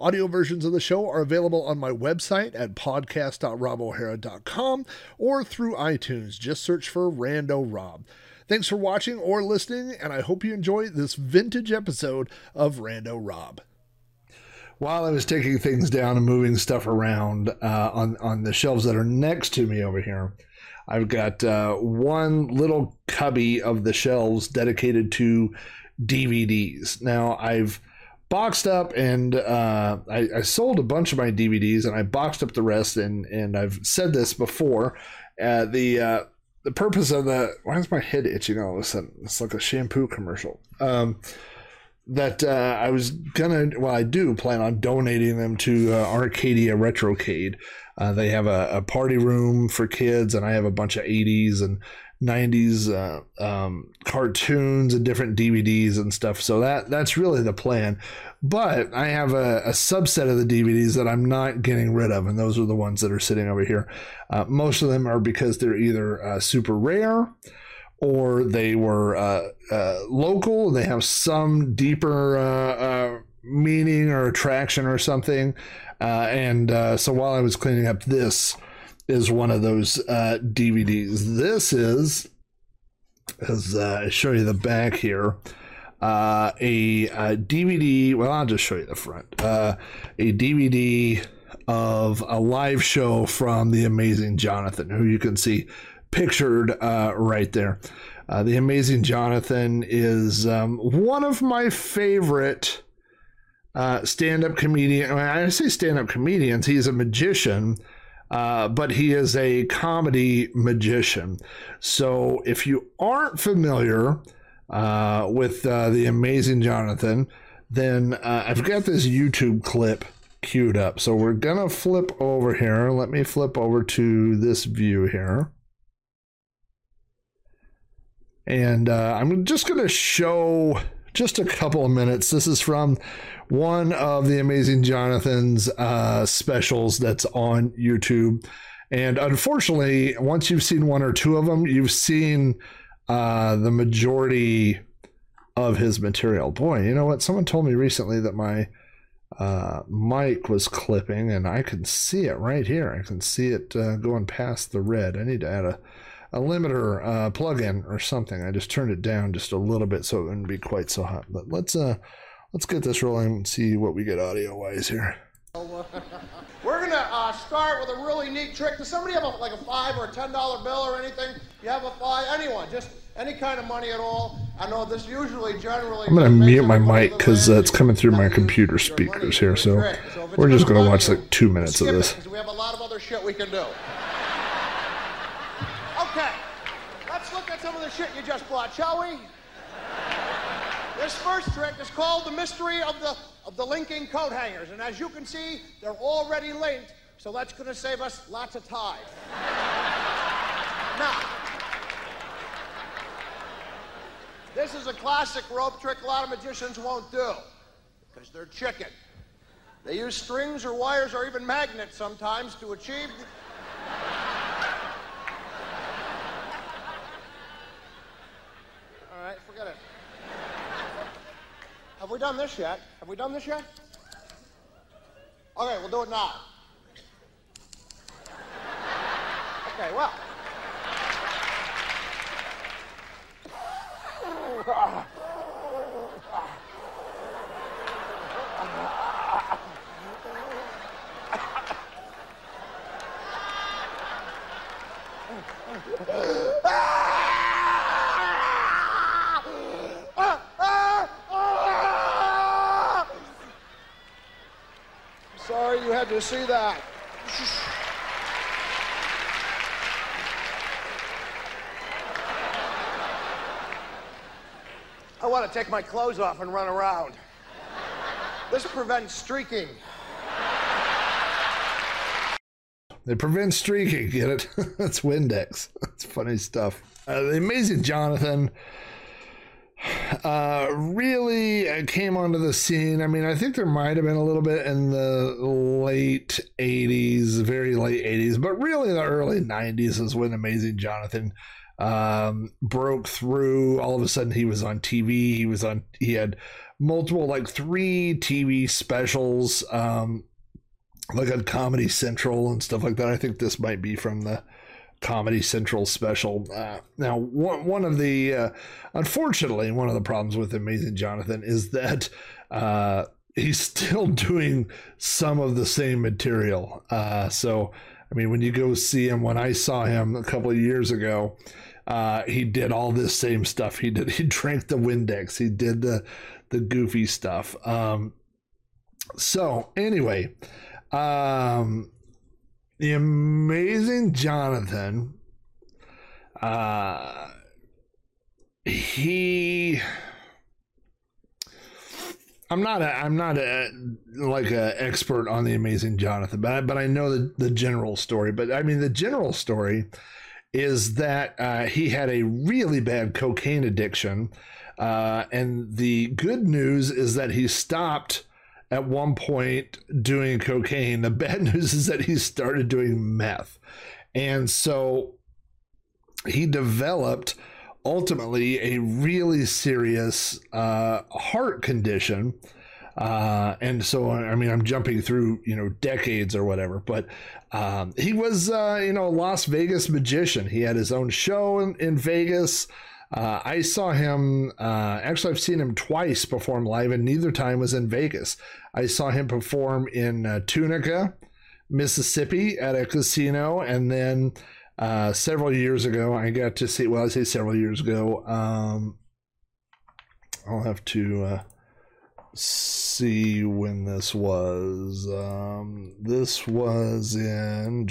Audio versions of the show are available on my website at podcast.robohara.com or through iTunes. Just search for Rando Rob. Thanks for watching or listening, and I hope you enjoy this vintage episode of Rando Rob. While I was taking things down and moving stuff around uh, on on the shelves that are next to me over here, I've got uh, one little cubby of the shelves dedicated to DVDs. Now I've boxed up and uh, I, I, sold a bunch of my DVDs and I boxed up the rest and and I've said this before. Uh, the uh, the purpose of the why is my head itching all of a sudden? It's like a shampoo commercial. Um, that uh, I was gonna well I do plan on donating them to uh, Arcadia Retrocade. Uh, they have a, a party room for kids and I have a bunch of 80s and 90s uh, um, cartoons and different DVDs and stuff. So that that's really the plan. But I have a, a, subset of the DVDs that I'm not getting rid of, and those are the ones that are sitting over here. Uh, most of them are because they're either uh, super rare or they were uh, uh, local. They have some deeper uh, meaning or attraction or something. and so while I was cleaning up this, is one of those uh, DVDs. This is, as uh, I show you the back here, uh, a, a, DVD. Well, I'll just show you the front. Uh, a DVD of a live show from The Amazing Johnathan, who you can see pictured uh, right there. Uh, the Amazing Johnathan is um, one of my favorite uh, stand up comedian. When I say stand up comedians, he's a magician uh, but he is a comedy magician. So if you aren't familiar uh, with uh, the amazing Johnathan, then uh, I've got this YouTube clip queued up. So we're gonna flip over here. Let me flip over to this view here. And uh, I'm just gonna show just a couple of minutes. This is from one of the Amazing Johnathan's uh, specials that's on YouTube. And unfortunately, once you've seen one or two of them, you've seen uh, the majority of his material. Boy, you know what? Someone told me recently that my uh, mic was clipping, and I can see it right here. I can see it uh, going past the red. I need to add a a limiter uh, plug-in or something. I just turned it down just a little bit so it wouldn't be quite so hot. But let's uh let's get this rolling and see what we get audio wise here. We're gonna uh, start with a really neat trick. Does somebody have a, like a five or a ten dollar bill or anything? You have a five? Anyone? Just any kind of money at all? I know this usually generally. I'm gonna mute my mic because uh, it's coming through my computer speakers here. So, so we're just gonna watch like two minutes of this. we have a lot of other shit we can do. Some of the shit you just bought, shall we? This first trick is called the mystery of the of the linking coat hangers, and as you can see, they're already linked, so that's going to save us lots of time. now, this is a classic rope trick a lot of magicians won't do because they're chicken. They use strings or wires or even magnets sometimes to achieve. All right, forget it. Have we done this yet? Have we done this yet? Okay, we'll do it now. Okay, well. to see that. I want to take my clothes off and run around. This prevents streaking. They prevent streaking. Get it? That's Windex. That's funny stuff. Uh, the Amazing Johnathan uh, really came onto the scene. I mean, I think there might have been a little bit in the late 80s, very late 80s, but really the early 90s is when Amazing Johnathan um, broke through. All of a sudden, he was on TV. He was on, he had multiple, like three TV specials, um, like on Comedy Central and stuff like that. I think this might be from the Comedy Central special. Uh, now, one, one of the, uh, unfortunately, one of the problems with Amazing Johnathan is that uh, he's still doing some of the same material. Uh, so, I mean, when you go see him, when I saw him a couple of years ago, uh, he did all this same stuff. He did. He drank the Windex. He did the the goofy stuff. Um, so anyway, um, the amazing Johnathan. Uh, he. I'm not a, I'm not a like a expert on the amazing Johnathan, but I, but I know the the general story. But I mean the general story is that uh, he had a really bad cocaine addiction, uh, and the good news is that he stopped at one point doing cocaine. The bad news is that he started doing meth. And so he developed ultimately a really serious uh, heart condition. Uh, and so, I mean, I'm jumping through, you know, decades or whatever, but um, he was, uh, you know, a Las Vegas magician. He had his own show in, in Vegas. Uh, I saw him, uh, actually, I've seen him twice perform live, and neither time was in Vegas. I saw him perform in uh, Tunica, Mississippi at a casino, and then uh, several years ago, I got to see, well, I say several years ago, um, I'll have to uh, see when this was. Um, this was in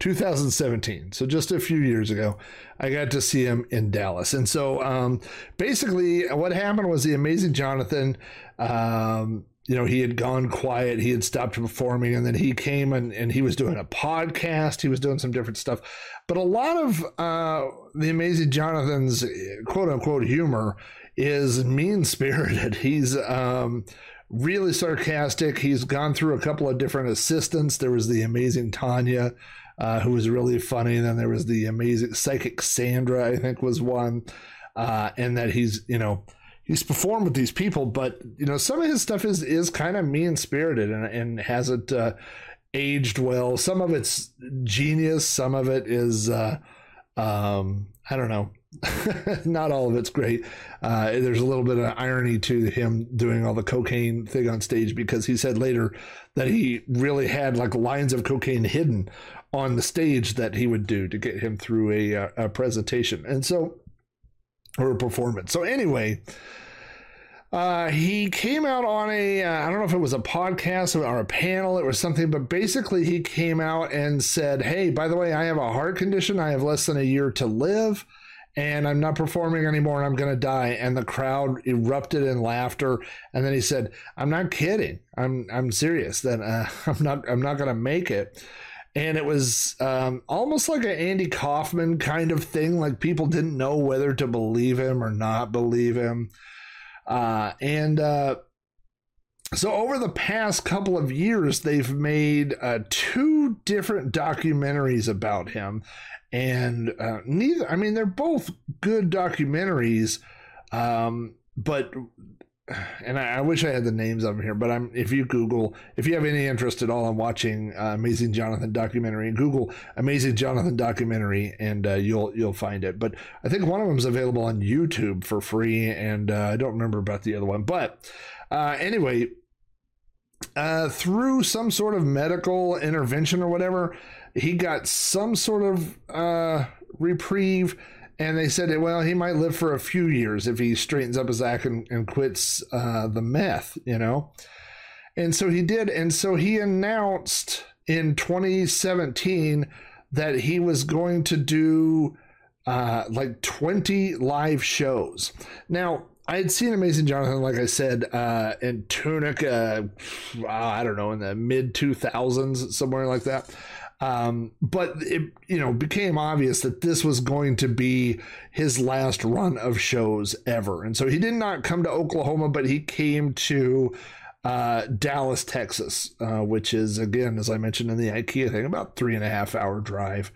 2017. So just a few years ago, I got to see him in Dallas. And so um, basically, what happened was the amazing Johnathan. Um, you know, he had gone quiet. He had stopped performing, and then he came and, and he was doing a podcast. He was doing some different stuff. But a lot of uh, the amazing Johnathan's quote unquote humor is mean spirited. He's um, really sarcastic. He's gone through a couple of different assistants. There was the amazing Tanya uh, who was really funny. And then there was the amazing psychic Sandra, I think was one, uh, and that he's you know he's performed with these people, but you know some of his stuff is is kind of mean spirited and and hasn't uh, aged well. Some of it's genius, some of it is uh, um, I don't know. Not all of it's great. Uh, there's a little bit of irony to him doing all the cocaine thing on stage because he said later that he really had like lines of cocaine hidden on the stage that he would do to get him through a, uh, a presentation. And so, or a performance. So, anyway, uh, he came out on a uh, I don't know if it was a podcast or a panel, it was something, but basically he came out and said, Hey, by the way, I have a heart condition. I have less than a year to live and I'm not performing anymore and I'm going to die. And the crowd erupted in laughter. And then he said, I'm not kidding. I'm, I'm serious that uh, I'm not, I'm not going to make it and it was um, almost like an Andy Kaufman kind of thing. Like people didn't know whether to believe him or not believe him, uh, and uh, so over the past couple of years, they've made uh, two different documentaries about him, and uh, neither. I mean, they're both good documentaries, um, but and I, I, wish I had the names of them here, but I'm if you Google if you have any interest at all in watching uh, Amazing Johnathan documentary, Google Amazing Johnathan documentary, and uh, you'll you'll find it. But I think one of them is available on YouTube for free, and uh, I don't remember about the other one. But uh, anyway, uh, through some sort of medical intervention or whatever, he got some sort of uh, reprieve and they said, well, he might live for a few years if he straightens up his act and, and quits uh, the meth, you know? And so he did. And so he announced in 2017 that he was going to do uh, like 20 live shows. Now, I had seen Amazing Johnathan, like I said, uh, in Tunica, uh, I don't know, in the mid 2000s, somewhere like that. Um, but it, you know, became obvious that this was going to be his last run of shows ever. And so he did not come to Oklahoma, but he came to uh, Dallas, Texas, uh, which is, again, as I mentioned in the IKEA thing, about three and a half hour drive.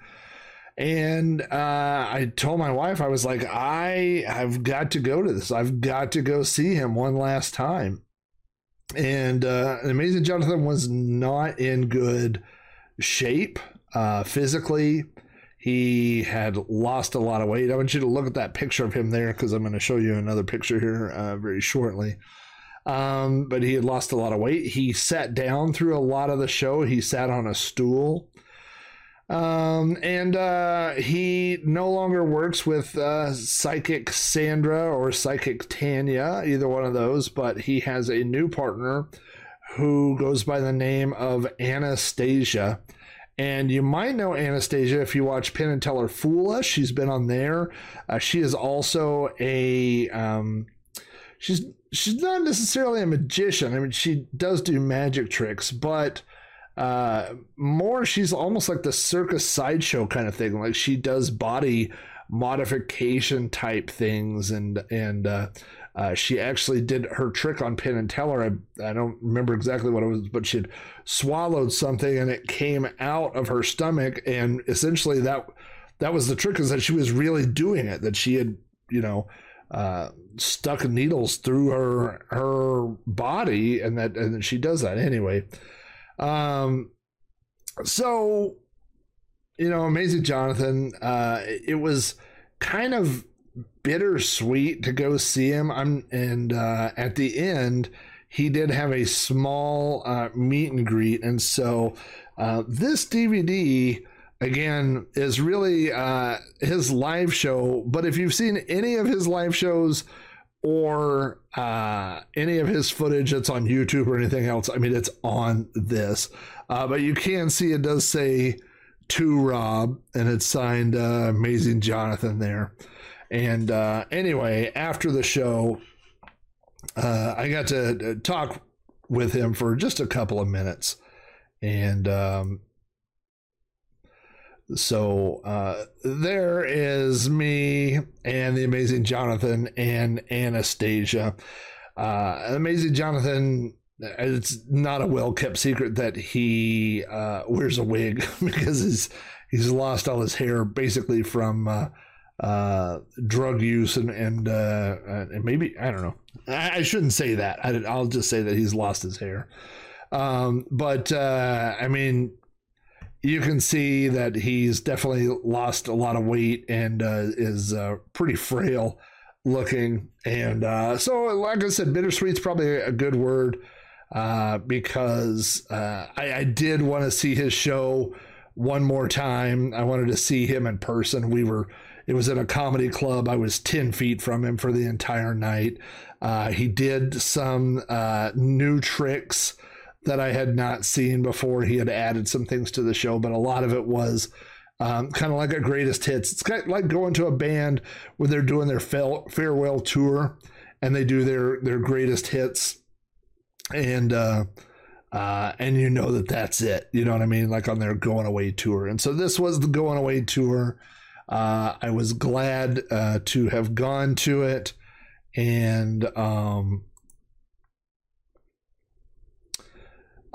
And uh, I told my wife, I was like, I have got to go to this. I've got to go see him one last time. And uh, Amazing Johnathan was not in good shape uh, physically. He had lost a lot of weight. I want you to look at that picture of him there because I'm going to show you another picture here uh, very shortly. Um, but he had lost a lot of weight. He sat down through a lot of the show. He sat on a stool. Um, and uh, he no longer works with uh, Psychic Sandra or Psychic Tanya, either one of those, but he has a new partner who goes by the name of Anastasia. And you might know Anastasia if you watch Penn and Teller Fool Us. She's been on there. Uh, she is also a um, she's she's not necessarily a magician. I mean, she does do magic tricks, but uh, more she's almost like the circus sideshow kind of thing. Like she does body modification type things, and and uh, uh, she actually did her trick on Penn and Teller. I, I don't remember exactly what it was, but she'd swallowed something and it came out of her stomach, and essentially that that was the trick is that she was really doing it. That she had you know uh, stuck needles through her her body, and that and she does that anyway. Um, so you know, Amazing Johnathan. Uh, it was kind of bittersweet to go see him. I'm and uh, at the end, he did have a small uh, meet and greet, and so uh, this DVD again is really uh, his live show. But if you've seen any of his live shows or uh, any of his footage that's on YouTube or anything else, I mean, it's on this. Uh, but you can see it does say to Rob, and it's signed Amazing Johnathan there. And uh, anyway, after the show, uh, I got to talk with him for just a couple of minutes. And um, so uh, there is me and the amazing Johnathan and Anastasia. Uh, amazing Johnathan, it's not a well kept secret that he uh, wears a wig because he's he's lost all his hair basically from uh, drug use and and, uh, and maybe I don't know. I, I shouldn't say that. I, will just say that he's lost his hair. Um, but uh, I mean, you can see that he's definitely lost a lot of weight and uh, is uh, pretty frail looking. And uh, so, like I said, bittersweet's probably a good word uh, because uh, I, I, did want to see his show one more time. I wanted to see him in person. We were, it was in a comedy club. I was 10 feet from him for the entire night. Uh, he did some new tricks that I had not seen before. He had added some things to the show, but a lot of it was um, kind of like a greatest hits. It's kind of like going to a band where they're doing their farewell tour and they do their their greatest hits, and uh, uh, and you know that that's it. You know what I mean? Like on their going away tour. And so this was the going away tour. Uh, I was glad uh, to have gone to it, and um,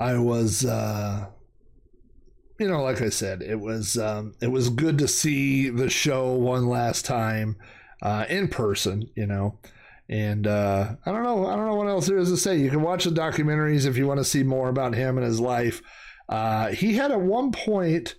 I was, uh, you know, like I said, it was um, it was good to see the show one last time uh, in person. You know, and uh, I don't know, I don't know what else there is to say. You can watch the documentaries if you want to see more about him and his life. He had at one point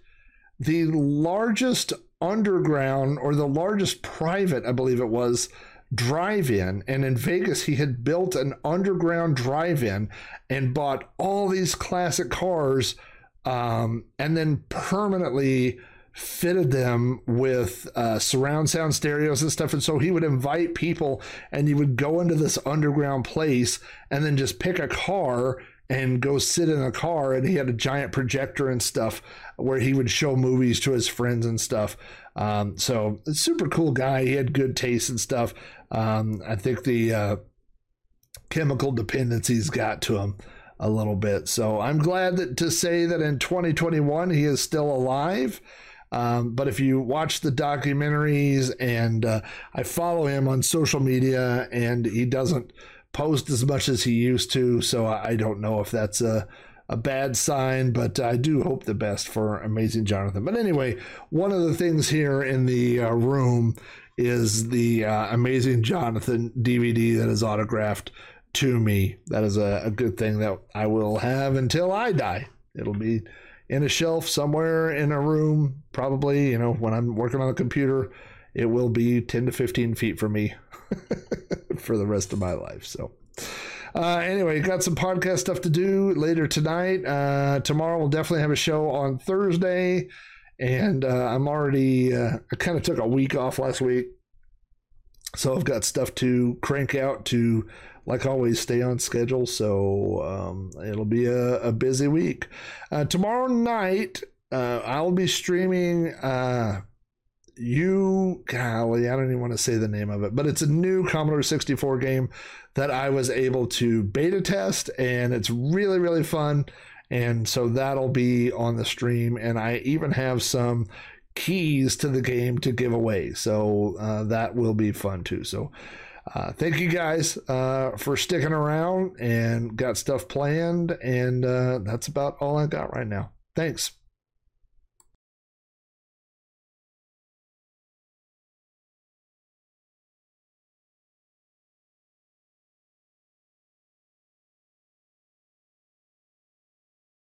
the largest underground or the largest private, I believe it was, drive in. And in Vegas, he had built an underground drive in and bought all these classic cars um, and then permanently fitted them with uh, surround sound stereos and stuff. And so he would invite people and you would go into this underground place and then just pick a car and go sit in a car and he had a giant projector and stuff where he would show movies to his friends and stuff. Um, so super cool guy. He had good taste and stuff. Um, i think the uh, chemical dependencies got to him a little bit. So i'm glad that, to say that in 2021 he is still alive. Um, but if you watch the documentaries and uh, I follow him on social media and he doesn't post as much as he used to, so I don't know if that's a a bad sign, but I do hope the best for Amazing Johnathan. But anyway, one of the things here in the uh, room is the uh, Amazing Johnathan DVD that is autographed to me. That is a, a good thing that I will have until I die. It'll be in a shelf somewhere in a room, probably, you know, when I'm working on the computer, it will be 10 to 15 feet from me for the rest of my life. So, uh, anyway, got some podcast stuff to do later tonight. Uh, tomorrow we'll definitely have a show on Thursday. And uh, I'm already, uh, I kind of took a week off last week. So I've got stuff to crank out to like always, stay on schedule. So um, it'll be a, a busy week. Uh, tomorrow night, uh, I'll be streaming. You, golly, I don't even want to say the name of it, but it's a new Commodore 64 game that I was able to beta test, and it's really, really fun. And so that'll be on the stream. And I even have some keys to the game to give away. So uh, that will be fun too. So uh, thank you guys uh, for sticking around and got stuff planned. And uh, that's about all I got right now. Thanks.